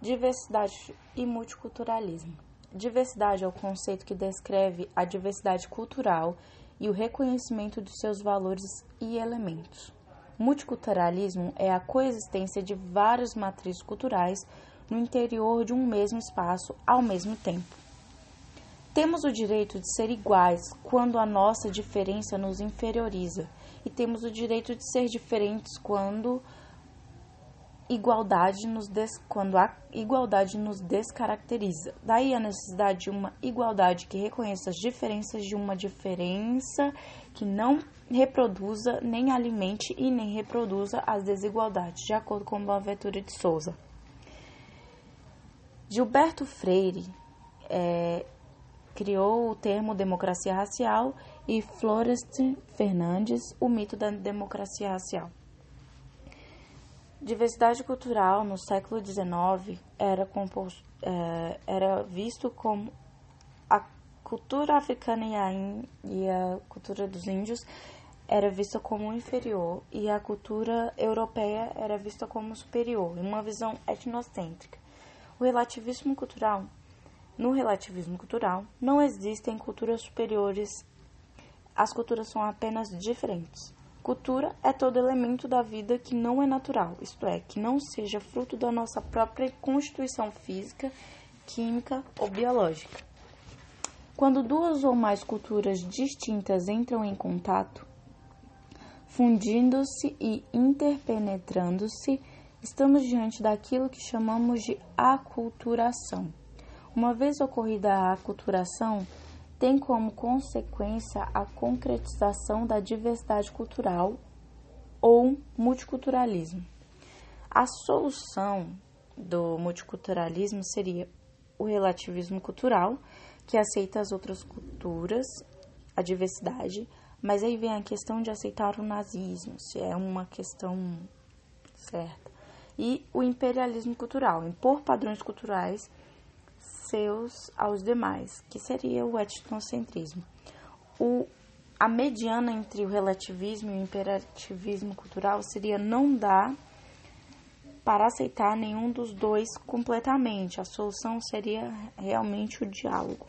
Diversidade e multiculturalismo. Diversidade é o conceito que descreve a diversidade cultural e o reconhecimento de seus valores e elementos. Multiculturalismo é a coexistência de várias matrizes culturais no interior de um mesmo espaço ao mesmo tempo. Temos o direito de ser iguais quando a nossa diferença nos inferioriza, e temos o direito de ser diferentes quando igualdade nos des... quando a igualdade nos descaracteriza. Daí a necessidade de uma igualdade que reconheça as diferenças de uma diferença que não reproduza, nem alimente e nem reproduza as desigualdades, de acordo com Boaventura de Souza. Gilberto Freire é, criou o termo democracia racial e Florest Fernandes o mito da democracia racial. Diversidade cultural no século XIX era, composto, é, era visto como a cultura africana e a, e a cultura dos índios era vista como inferior e a cultura europeia era vista como superior, em uma visão etnocêntrica. O relativismo cultural no relativismo cultural não existem culturas superiores, as culturas são apenas diferentes. Cultura é todo elemento da vida que não é natural, isto é, que não seja fruto da nossa própria constituição física, química ou biológica. Quando duas ou mais culturas distintas entram em contato, fundindo-se e interpenetrando-se, estamos diante daquilo que chamamos de aculturação. Uma vez ocorrida a aculturação, tem como consequência a concretização da diversidade cultural ou multiculturalismo. A solução do multiculturalismo seria o relativismo cultural, que aceita as outras culturas, a diversidade, mas aí vem a questão de aceitar o nazismo, se é uma questão certa. E o imperialismo cultural, impor padrões culturais seus aos demais, que seria o etnocentrismo. O, a mediana entre o relativismo e o imperativismo cultural seria não dar para aceitar nenhum dos dois completamente. A solução seria realmente o diálogo.